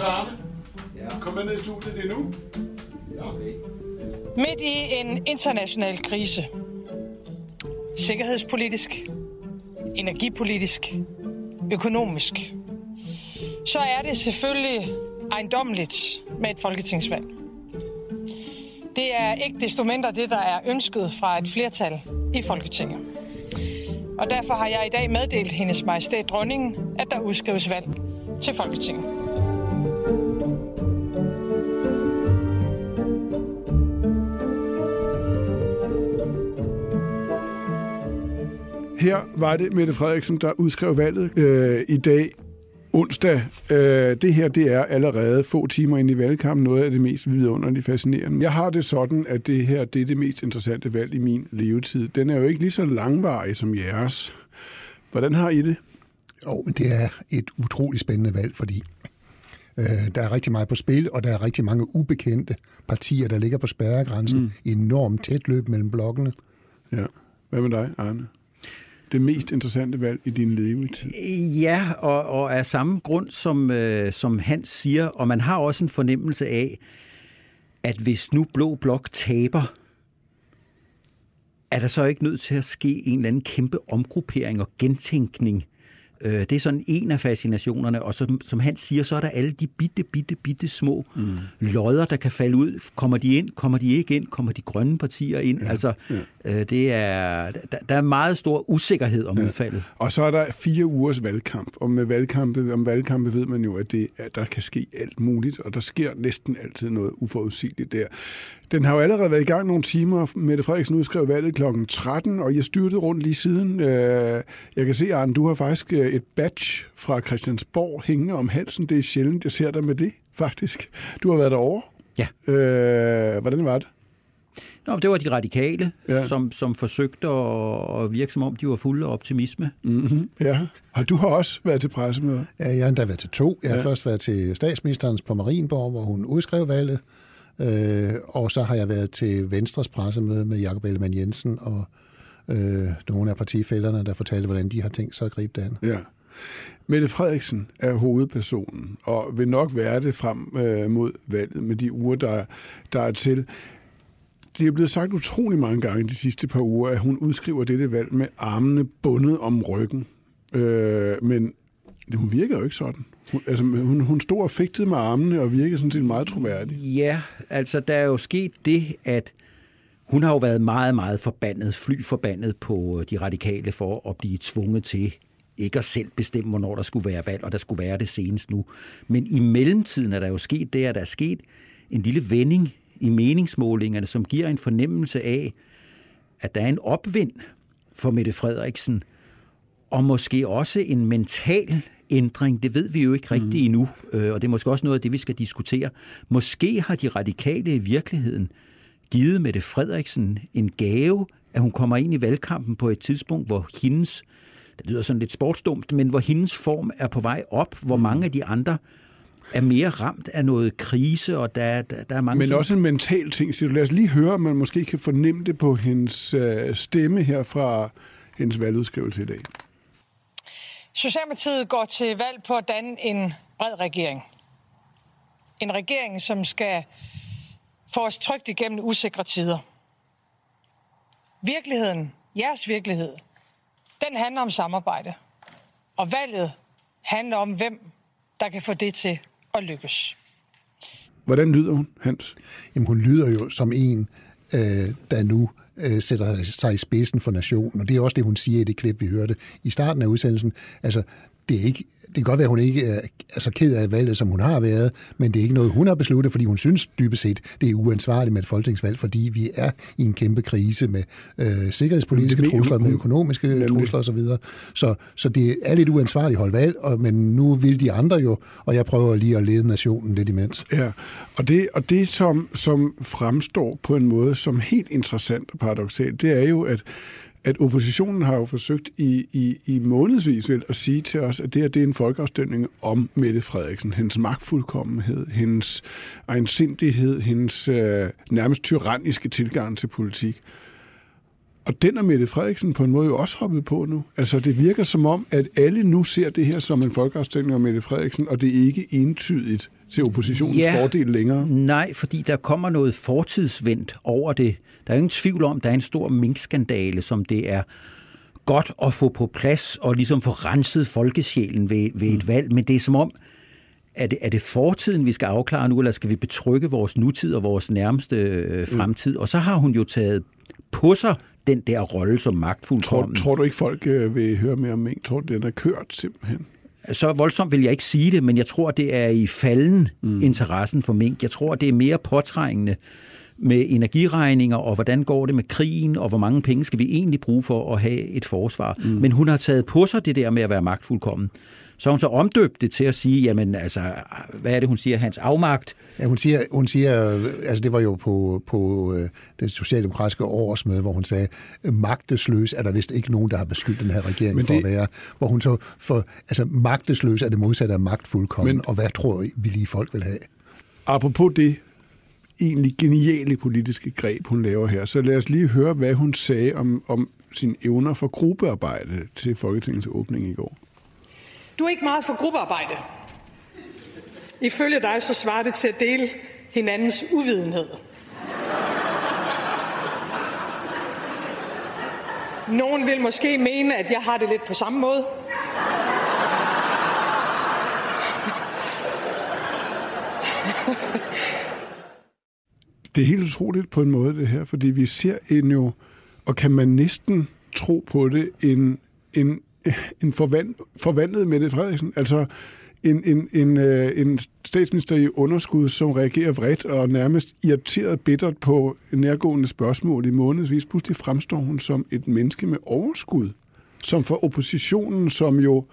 Arne, ja. kom med ned i studiet, det er nu. Ja. Okay. Midt i en international krise, sikkerhedspolitisk, energipolitisk, økonomisk, så er det selvfølgelig ejendommeligt med et folketingsvalg. Det er ikke desto mindre det, der er ønsket fra et flertal i Folketinget. Og derfor har jeg i dag meddelt hendes majestæt dronningen, at der udskrives valg til Folketinget. Her var det Mette Frederiksen, der udskrev valget øh, i dag onsdag. Øh, det her det er allerede få timer ind i valgkampen noget af det mest vidunderligt fascinerende. Jeg har det sådan, at det her det er det mest interessante valg i min levetid. Den er jo ikke lige så langvarig som jeres. Hvordan har I det? Jo, men det er et utroligt spændende valg, fordi øh, der er rigtig meget på spil, og der er rigtig mange ubekendte partier, der ligger på spærregrænsen. Mm. Enormt tæt løb mellem blokkene. Ja. Hvad med dig, Arne? Det mest interessante valg i din levetid? Ja, og, og af samme grund, som, øh, som Hans siger, og man har også en fornemmelse af, at hvis nu Blå Blok taber, er der så ikke nødt til at ske en eller anden kæmpe omgruppering og gentænkning Øh, det er sådan en af fascinationerne, og som, som han siger, så er der alle de bitte, bitte, bitte små mm. lodder, der kan falde ud. Kommer de ind? Kommer de ikke ind? Kommer de grønne partier ind? Ja. Altså, ja. Øh, det er, der, der er meget stor usikkerhed om ja. udfaldet. Og så er der fire ugers valgkamp, og med valgkampe, om valgkampe ved man jo, at, det, at der kan ske alt muligt, og der sker næsten altid noget uforudsigeligt der. Den har jo allerede været i gang nogle timer. Mette Frederiksen udskrev valget kl. 13, og jeg styrtede rundt lige siden. Øh, jeg kan se, Arne, du har faktisk øh, et badge fra Christiansborg hængende om halsen. Det er sjældent, jeg ser dig med det, faktisk. Du har været derovre. Ja. Øh, hvordan var det? Nå, det var de radikale, ja. som, som forsøgte at, at virke som om, de var fulde af optimisme. Mm-hmm. Ja, og du har også været til pressemøder. Ja, jeg har endda været til to. Jeg har ja. først været til statsministerens på Marienborg, hvor hun udskrev valget. Øh, og så har jeg været til Venstres pressemøde med Jakob Ellemann Jensen og øh, nogle af partifælderne, der fortalte, hvordan de har tænkt sig at gribe det an. Ja. Mette Frederiksen er hovedpersonen, og vil nok være det frem øh, mod valget med de uger, der, der er til. Det er blevet sagt utrolig mange gange de sidste par uger, at hun udskriver dette valg med armene bundet om ryggen. Øh, men hun virker jo ikke sådan. Hun, altså, hun, hun stod og fægtede med armene og virkede sådan set meget troværdig. Ja, altså der er jo sket det, at hun har jo været meget, meget forbandet, fly forbandet på de radikale for at blive tvunget til ikke at selv bestemme, hvornår der skulle være valg, og der skulle være det senest nu. Men i mellemtiden er der jo sket det, at der er sket en lille vending i meningsmålingerne, som giver en fornemmelse af, at der er en opvind for Mette Frederiksen, og måske også en mental ændring, det ved vi jo ikke rigtigt mm. endnu, øh, og det er måske også noget af det, vi skal diskutere. Måske har de radikale i virkeligheden givet Mette Frederiksen en gave, at hun kommer ind i valgkampen på et tidspunkt, hvor hendes, det lyder sådan lidt sportsdumt, men hvor hendes form er på vej op, hvor mm. mange af de andre er mere ramt af noget krise, og der, der, der er mange... Men også en mental ting, siger du. Lad os lige høre, om man måske kan fornemme det på hendes øh, stemme her fra hendes valgudskrivelse i dag. Socialdemokratiet går til valg på at danne en bred regering. En regering, som skal få os trygt igennem usikre tider. Virkeligheden, jeres virkelighed, den handler om samarbejde. Og valget handler om, hvem der kan få det til at lykkes. Hvordan lyder hun, Hans? Jamen, hun lyder jo som en, øh, der nu øh, sætter sig i spidsen for nationen. Og det er også det, hun siger i det klip, vi hørte i starten af udsendelsen. Altså, det, er ikke, det kan godt være, at hun ikke er så ked af valget, som hun har været, men det er ikke noget, hun har besluttet, fordi hun synes dybest set, det er uansvarligt med et folketingsvalg, fordi vi er i en kæmpe krise med øh, sikkerhedspolitiske det, trusler, med økonomiske nemlig. trusler osv. Så, så, så det er lidt uansvarligt holde valg, og, men nu vil de andre jo, og jeg prøver lige at lede nationen lidt imens. Ja, og det, og det som, som fremstår på en måde som helt interessant og paradoxalt, det er jo, at at oppositionen har jo forsøgt i, i, i månedsvis vel, at sige til os, at det her det er en folkeafstemning om Mette Frederiksen, hendes magtfuldkommenhed, hendes egensindighed, hendes øh, nærmest tyranniske tilgang til politik. Og den er Mette Frederiksen på en måde jo også hoppet på nu. Altså det virker som om, at alle nu ser det her som en folkeafstemning om Mette Frederiksen, og det er ikke entydigt til oppositionens ja, fordel længere. Nej, fordi der kommer noget fortidsvendt over det. Der er ingen tvivl om, der er en stor minkskandale, som det er godt at få på plads og ligesom få renset folkesjælen ved, ved et mm. valg. Men det er som om, er det, er det fortiden, vi skal afklare nu, eller skal vi betrygge vores nutid og vores nærmeste øh, mm. fremtid? Og så har hun jo taget på sig den der rolle som magtfuldkommen. Tror, tror du ikke, folk øh, vil høre mere om mink? Tror du, den er kørt simpelthen? Så voldsomt vil jeg ikke sige det, men jeg tror, det er i falden mm. interessen for mink. Jeg tror, det er mere påtrængende med energiregninger, og hvordan går det med krigen, og hvor mange penge skal vi egentlig bruge for at have et forsvar. Mm. Men hun har taget på sig det der med at være magtfuldkommen. Så hun så omdøbt det til at sige, jamen altså, hvad er det, hun siger, hans afmagt? Ja, hun siger, hun siger altså det var jo på, på øh, det socialdemokratiske årsmøde, hvor hun sagde, magtesløs er der vist ikke nogen, der har beskyldt den her regering det... for at være. Hvor hun så, for, altså magtesløs er det modsatte af magtfuldkommen, Men... og hvad tror vi lige folk vil have? Apropos det, egentlig geniale politiske greb, hun laver her. Så lad os lige høre, hvad hun sagde om, om sine evner for gruppearbejde til Folketingets åbning i går. Du er ikke meget for gruppearbejde. Ifølge dig så svarer det til at dele hinandens uvidenhed. Nogen vil måske mene, at jeg har det lidt på samme måde. Det er helt utroligt på en måde, det her, fordi vi ser en jo, og kan man næsten tro på det, en, en, en forvand, forvandlet Mette Frederiksen. Altså en, en, en, øh, en statsminister i underskud, som reagerer vredt og nærmest irriteret bittert på nærgående spørgsmål i månedsvis. Pludselig fremstår hun som et menneske med overskud, som for oppositionen, som jo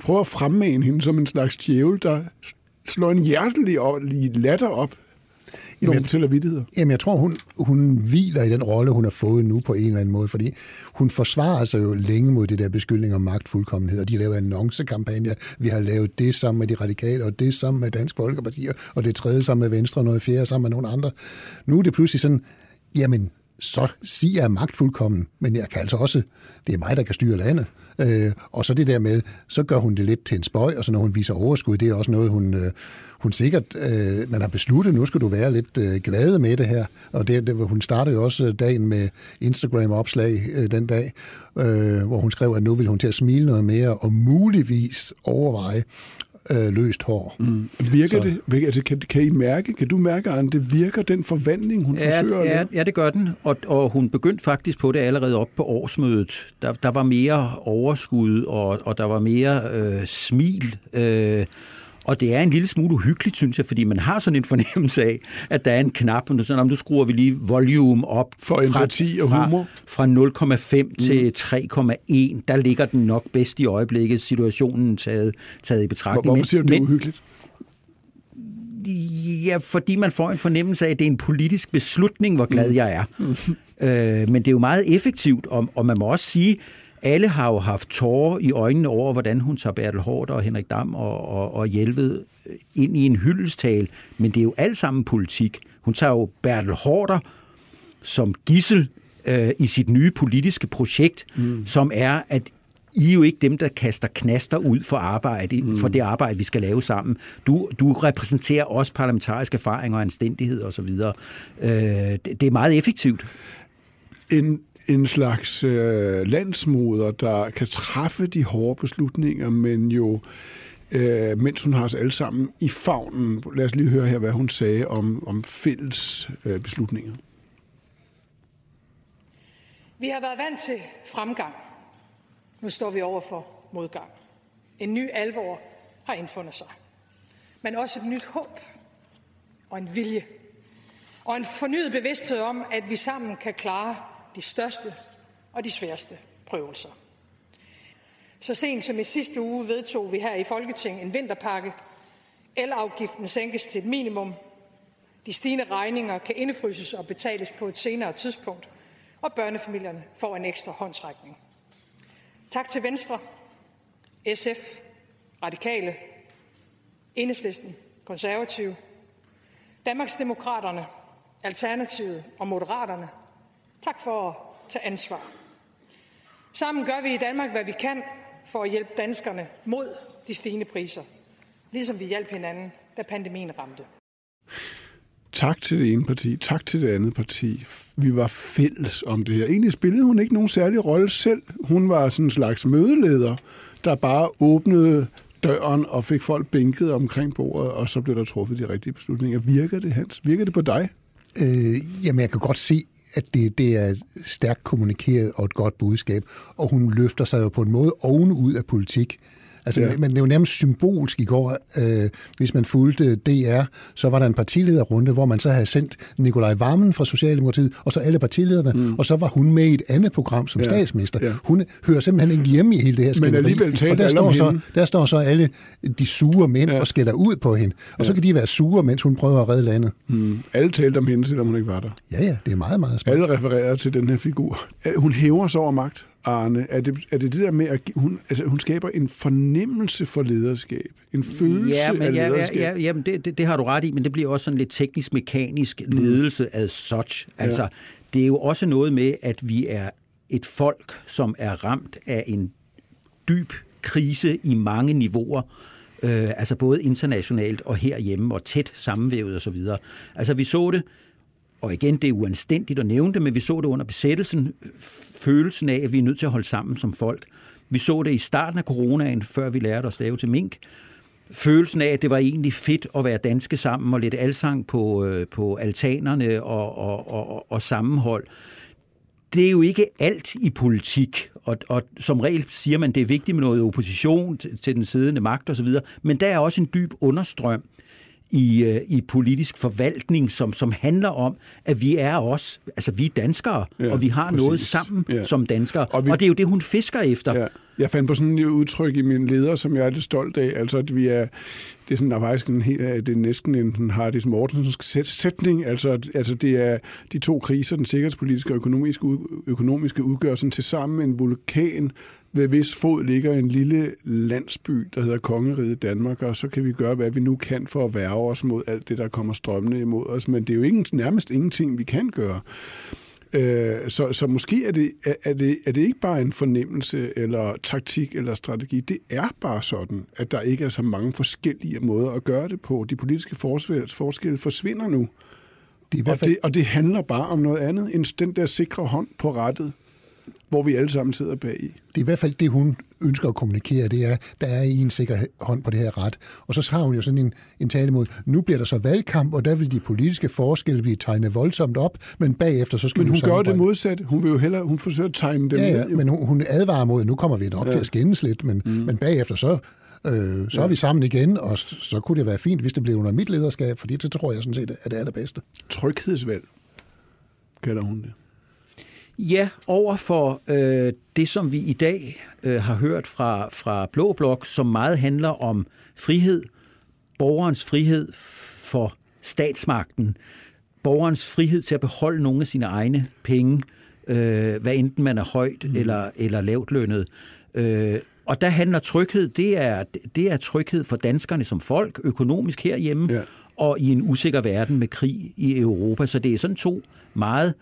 prøver at fremmane hende som en slags djævel, der slår en hjertelig latter op når hun fortæller vidtigheder? Jamen, jeg tror, hun, hun hviler i den rolle, hun har fået nu på en eller anden måde, fordi hun forsvarer sig jo længe mod det der beskyldning om magtfuldkommenhed, og de laver annoncekampagner. Vi har lavet det sammen med de radikale, og det sammen med Dansk Folkeparti, og det tredje sammen med Venstre, og noget fjerde sammen med nogle andre. Nu er det pludselig sådan, jamen, så siger jeg magtfuldkommen, men jeg kan altså også, det er mig, der kan styre landet. Øh, og så det der med, så gør hun det lidt til en spøj, og så når hun viser overskud, det er også noget, hun, øh, hun sikkert, øh, man har besluttet, nu skal du være lidt øh, glad med det her. Og det, det, hun startede jo også øh, dagen med Instagram-opslag øh, den dag, øh, hvor hun skrev, at nu vil hun til at smile noget mere, og muligvis overveje øh, løst hår. Mm. Virker så. det? Altså, kan, kan I mærke, kan du mærke, at det virker den forvandling, hun ja, forsøger ja, ja, det gør den, og, og hun begyndte faktisk på det allerede op på årsmødet. Der, der var mere overskud, og, og der var mere øh, smil. Øh, og det er en lille smule uhyggeligt, synes jeg, fordi man har sådan en fornemmelse af, at der er en knap, og sådan, om du skruer vi lige volume op for empati og humor fra, fra 0,5 mm. til 3,1. Der ligger den nok bedst i øjeblikket, situationen taget, taget i betragtning. Hvorfor siger du, det er uhyggeligt? Ja, fordi man får en fornemmelse af, at det er en politisk beslutning, hvor glad mm. jeg er. Mm. Øh, men det er jo meget effektivt, og, og man må også sige, alle har jo haft tårer i øjnene over, hvordan hun tager Bertel Hård og Henrik Dam og, og, og Hjelved ind i en hyldestal, men det er jo alt sammen politik. Hun tager jo Bertel Hårder som gissel øh, i sit nye politiske projekt, mm. som er, at I er jo ikke dem, der kaster knaster ud for arbejde, mm. for det arbejde, vi skal lave sammen. Du, du repræsenterer også parlamentarisk erfaring og anstændighed osv. Øh, det, det er meget effektivt. En en slags øh, landsmoder, der kan træffe de hårde beslutninger, men jo, øh, mens hun har os alle sammen i favnen. Lad os lige høre her, hvad hun sagde om, om fælles øh, beslutninger. Vi har været vant til fremgang. Nu står vi over for modgang. En ny alvor har indfundet sig. Men også et nyt håb og en vilje. Og en fornyet bevidsthed om, at vi sammen kan klare de største og de sværeste prøvelser. Så sent som i sidste uge vedtog vi her i Folketinget en vinterpakke. Elafgiften sænkes til et minimum. De stigende regninger kan indefryses og betales på et senere tidspunkt. Og børnefamilierne får en ekstra håndtrækning. Tak til Venstre, SF, Radikale, Enhedslisten, Konservative, Danmarksdemokraterne, Alternativet og Moderaterne – Tak for at tage ansvar. Sammen gør vi i Danmark, hvad vi kan for at hjælpe danskerne mod de stigende priser. Ligesom vi hjalp hinanden, da pandemien ramte. Tak til det ene parti, tak til det andet parti. Vi var fælles om det her. Egentlig spillede hun ikke nogen særlig rolle selv. Hun var sådan en slags mødeleder, der bare åbnede døren og fik folk bænket omkring bordet, og så blev der truffet de rigtige beslutninger. Virker det, Hans? Virker det på dig? Øh, jamen, jeg kan godt se, at det, det er stærkt kommunikeret og et godt budskab, og hun løfter sig jo på en måde ovenud af politik. Altså, ja. men det er jo nærmest symbolsk i går. Øh, hvis man fulgte DR, så var der en partilederrunde, hvor man så havde sendt Nikolaj Vammen fra Socialdemokratiet, og så alle partilederne, mm. og så var hun med i et andet program som ja. statsminister. Ja. Hun hører simpelthen ikke hjemme i hele det her skænderi. Men alligevel og der står, så, der står så alle de sure mænd ja. og skælder ud på hende. Og ja. så kan de være sure, mens hun prøver at redde landet. Mm. Alle talte om hende, selvom hun ikke var der. Ja, ja, det er meget, meget smart. Alle refererer til den her figur. Hun hæver sig over magt. Arne, er det, er det det der med, at hun, altså, hun skaber en fornemmelse for lederskab, en følelse ja, men, af lederskab? Ja, ja, jamen det, det, det har du ret i, men det bliver også sådan lidt teknisk-mekanisk mm. ledelse mm. as such. Altså, ja. det er jo også noget med, at vi er et folk, som er ramt af en dyb krise i mange niveauer, øh, altså både internationalt og herhjemme, og tæt sammenvævet osv. Altså vi så det og igen, det er uanstændigt at nævne det, men vi så det under besættelsen, følelsen af, at vi er nødt til at holde sammen som folk. Vi så det i starten af coronaen, før vi lærte at stave til mink. Følelsen af, at det var egentlig fedt at være danske sammen og lidt alsang på, øh, på altanerne og, og, og, og sammenhold. Det er jo ikke alt i politik, og, og som regel siger man, det er vigtigt med noget opposition til, til den siddende magt osv., men der er også en dyb understrøm i, øh, i politisk forvaltning, som, som handler om, at vi er også, altså vi er danskere, ja, og vi har præcis. noget sammen ja. som danskere. Og, vi, og det er jo det, hun fisker efter. Ja. Jeg fandt på sådan et udtryk i min leder, som jeg er lidt stolt af, altså at vi er, det er sådan, der er faktisk en det er næsten en Hardis Mortensens sætning, altså, at, altså det er de to kriser, den sikkerhedspolitiske og økonomiske, økonomiske udgør sådan til sammen en vulkan, ved hvis fod ligger en lille landsby, der hedder Kongeriget Danmark, og så kan vi gøre, hvad vi nu kan for at værve os mod alt det, der kommer strømmende imod os. Men det er jo ikke, nærmest ingenting, vi kan gøre. Øh, så, så måske er det, er, det, er det ikke bare en fornemmelse eller taktik eller strategi. Det er bare sådan, at der ikke er så mange forskellige måder at gøre det på. De politiske forskelle forsvinder nu. Det er i hvert fald... og, det, og det handler bare om noget andet end den der sikre hånd på rettet hvor vi alle sammen sidder bag i. Det er i hvert fald det, hun ønsker at kommunikere, det er, der er en sikker hånd på det her ret. Og så har hun jo sådan en, en tale mod, nu bliver der så valgkamp, og der vil de politiske forskelle blive tegnet voldsomt op, men bagefter så skal Men hun gør det modsatte. Hun vil jo hellere, hun forsøger at tegne dem ja, ja, men hun, hun advarer mod, nu kommer vi nok ja. til at skændes lidt, men, mm. men bagefter så Øh, så ja. er vi sammen igen, og så kunne det være fint, hvis det blev under mit lederskab, fordi det tror jeg sådan set, at det er det bedste. Tryghedsvalg, kalder hun det. Ja, over for øh, det, som vi i dag øh, har hørt fra, fra Blå Blok, som meget handler om frihed, borgerens frihed for statsmagten, borgerens frihed til at beholde nogle af sine egne penge, øh, hvad enten man er højt mm. eller, eller lavt lønnet. Øh, og der handler tryghed, det er, det er tryghed for danskerne som folk, økonomisk herhjemme, ja. og i en usikker verden med krig i Europa. Så det er sådan to meget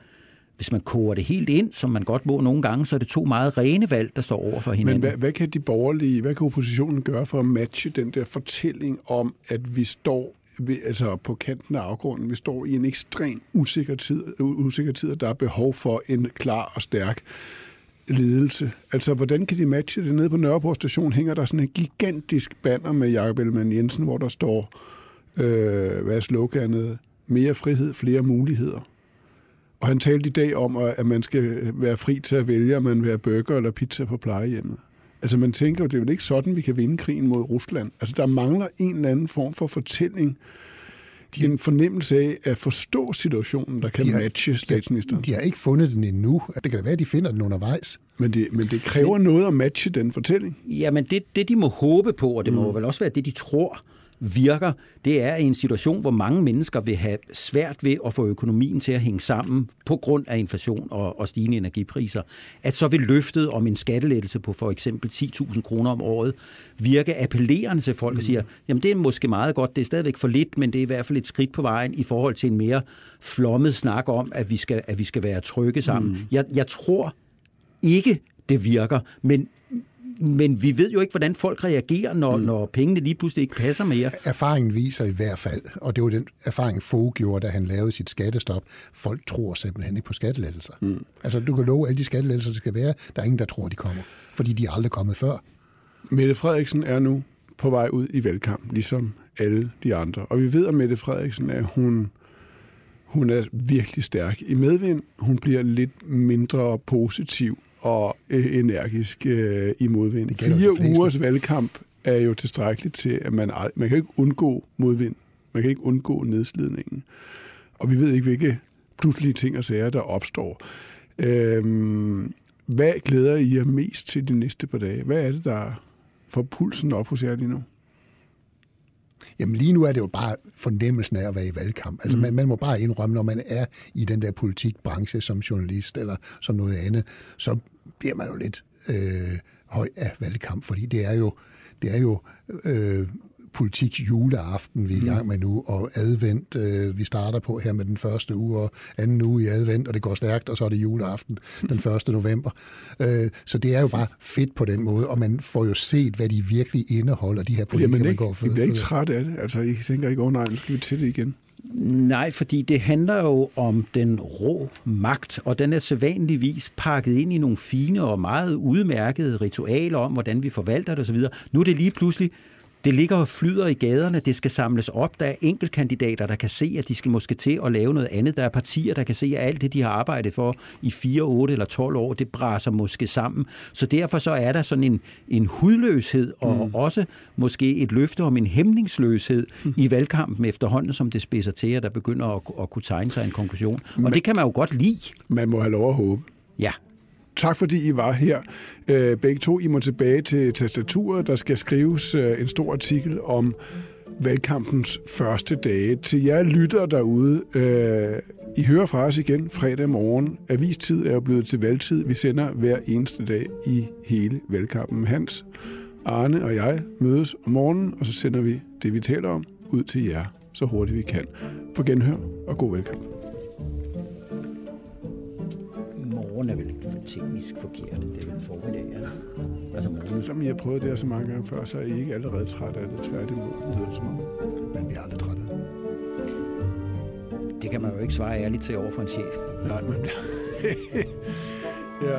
hvis man koger det helt ind, som man godt må nogle gange, så er det to meget rene valg, der står over for hinanden. Men hvad, hvad kan de borgerlige, hvad kan oppositionen gøre for at matche den der fortælling om, at vi står ved, altså på kanten af afgrunden, vi står i en ekstrem usikker tid, usikker tid, og der er behov for en klar og stærk ledelse. Altså, hvordan kan de matche det? Nede på Nørreport station hænger der sådan en gigantisk banner med Jakob Ellemann Jensen, hvor der står, øh, hvad er sloganet? Mere frihed, flere muligheder. Og han talte i dag om, at man skal være fri til at vælge, om man vil have burger eller pizza på plejehjemmet. Altså man tænker jo, det er jo ikke sådan, vi kan vinde krigen mod Rusland. Altså der mangler en eller anden form for fortælling, de, en fornemmelse af at forstå situationen, der kan de har, matche statsministeren. De, de har ikke fundet den endnu. Det kan være, at de finder den undervejs. Men det, men det kræver men, noget at matche den fortælling. Jamen det, det, de må håbe på, og det må mm. vel også være det, de tror, virker, det er en situation, hvor mange mennesker vil have svært ved at få økonomien til at hænge sammen på grund af inflation og, og stigende energipriser, at så vil løftet om en skattelettelse på for eksempel 10.000 kroner om året virke appellerende til folk og siger, jamen det er måske meget godt, det er stadigvæk for lidt, men det er i hvert fald et skridt på vejen i forhold til en mere flommet snak om, at vi skal, at vi skal være trygge sammen. Mm. Jeg, jeg tror ikke, det virker, men men vi ved jo ikke, hvordan folk reagerer, når, mm. når pengene lige pludselig ikke passer mere. Erfaringen viser i hvert fald, og det var den erfaring, Fogh gjorde, da han lavede sit skattestop. Folk tror simpelthen ikke på skattelettelser. Mm. Altså, du kan love alle de skattelettelser, der skal være. Der er ingen, der tror, de kommer, fordi de er aldrig kommet før. Mette Frederiksen er nu på vej ud i valgkamp, ligesom alle de andre. Og vi ved om Mette Frederiksen, at hun, hun er virkelig stærk i medvind. Hun bliver lidt mindre positiv og øh, energisk øh, i modvind. Fire ugers valgkamp er jo tilstrækkeligt til, at man, man kan ikke undgå modvind. Man kan ikke undgå nedslidningen. Og vi ved ikke, hvilke pludselige ting og sager, der opstår. Øhm, hvad glæder I jer mest til de næste par dage? Hvad er det, der får pulsen op hos jer lige nu? Jamen lige nu er det jo bare fornemmelsen af at være i valgkamp. Altså mm. man, man må bare indrømme, når man er i den der politikbranche som journalist eller som noget andet, så bliver man jo lidt øh, høj af valgkamp, fordi det er jo, det er jo øh, politik juleaften, vi er i gang med nu, og advent, øh, vi starter på her med den første uge, og anden uge i advent, og det går stærkt, og så er det juleaften den 1. november. Øh, så det er jo bare fedt på den måde, og man får jo set, hvad de virkelig indeholder, de her politikere, Jamen, man går for. I bliver ikke træt af det? Altså, I tænker ikke, åh oh, nej, nu skal vi til det igen? Nej, fordi det handler jo om den rå magt, og den er sædvanligvis pakket ind i nogle fine og meget udmærkede ritualer om, hvordan vi forvalter det osv. Nu er det lige pludselig det ligger og flyder i gaderne, det skal samles op. Der er enkeltkandidater, der kan se, at de skal måske til at lave noget andet. Der er partier, der kan se, at alt det, de har arbejdet for i 4, 8 eller 12 år, det braser måske sammen. Så derfor så er der sådan en, en hudløshed, og mm. også måske et løfte om en hæmningsløshed mm. i valgkampen efterhånden, som det spidser til, at der begynder at, at kunne tegne sig en konklusion. Og Men, det kan man jo godt lide. Man må have lov at håbe. Ja. Tak fordi I var her. Øh, begge to, I må tilbage til tastaturet. Der skal skrives øh, en stor artikel om valgkampens første dage. Til jer lytter derude, øh, I hører fra os igen fredag morgen. Avistid er jo blevet til valgtid. Vi sender hver eneste dag i hele valgkampen. Hans, Arne og jeg mødes om morgenen, og så sender vi det, vi taler om, ud til jer så hurtigt vi kan. For genhør og god velkommen morgen er vel teknisk forkert. Det er vel formiddag, ja. Altså morgen. Som I har prøvet det her så mange gange før, så er I ikke allerede træt af det. Tværtimod, lyder det som om. Men vi er aldrig trætte af det. Det kan man jo ikke svare ærligt til over for en chef. Nej, men... ja.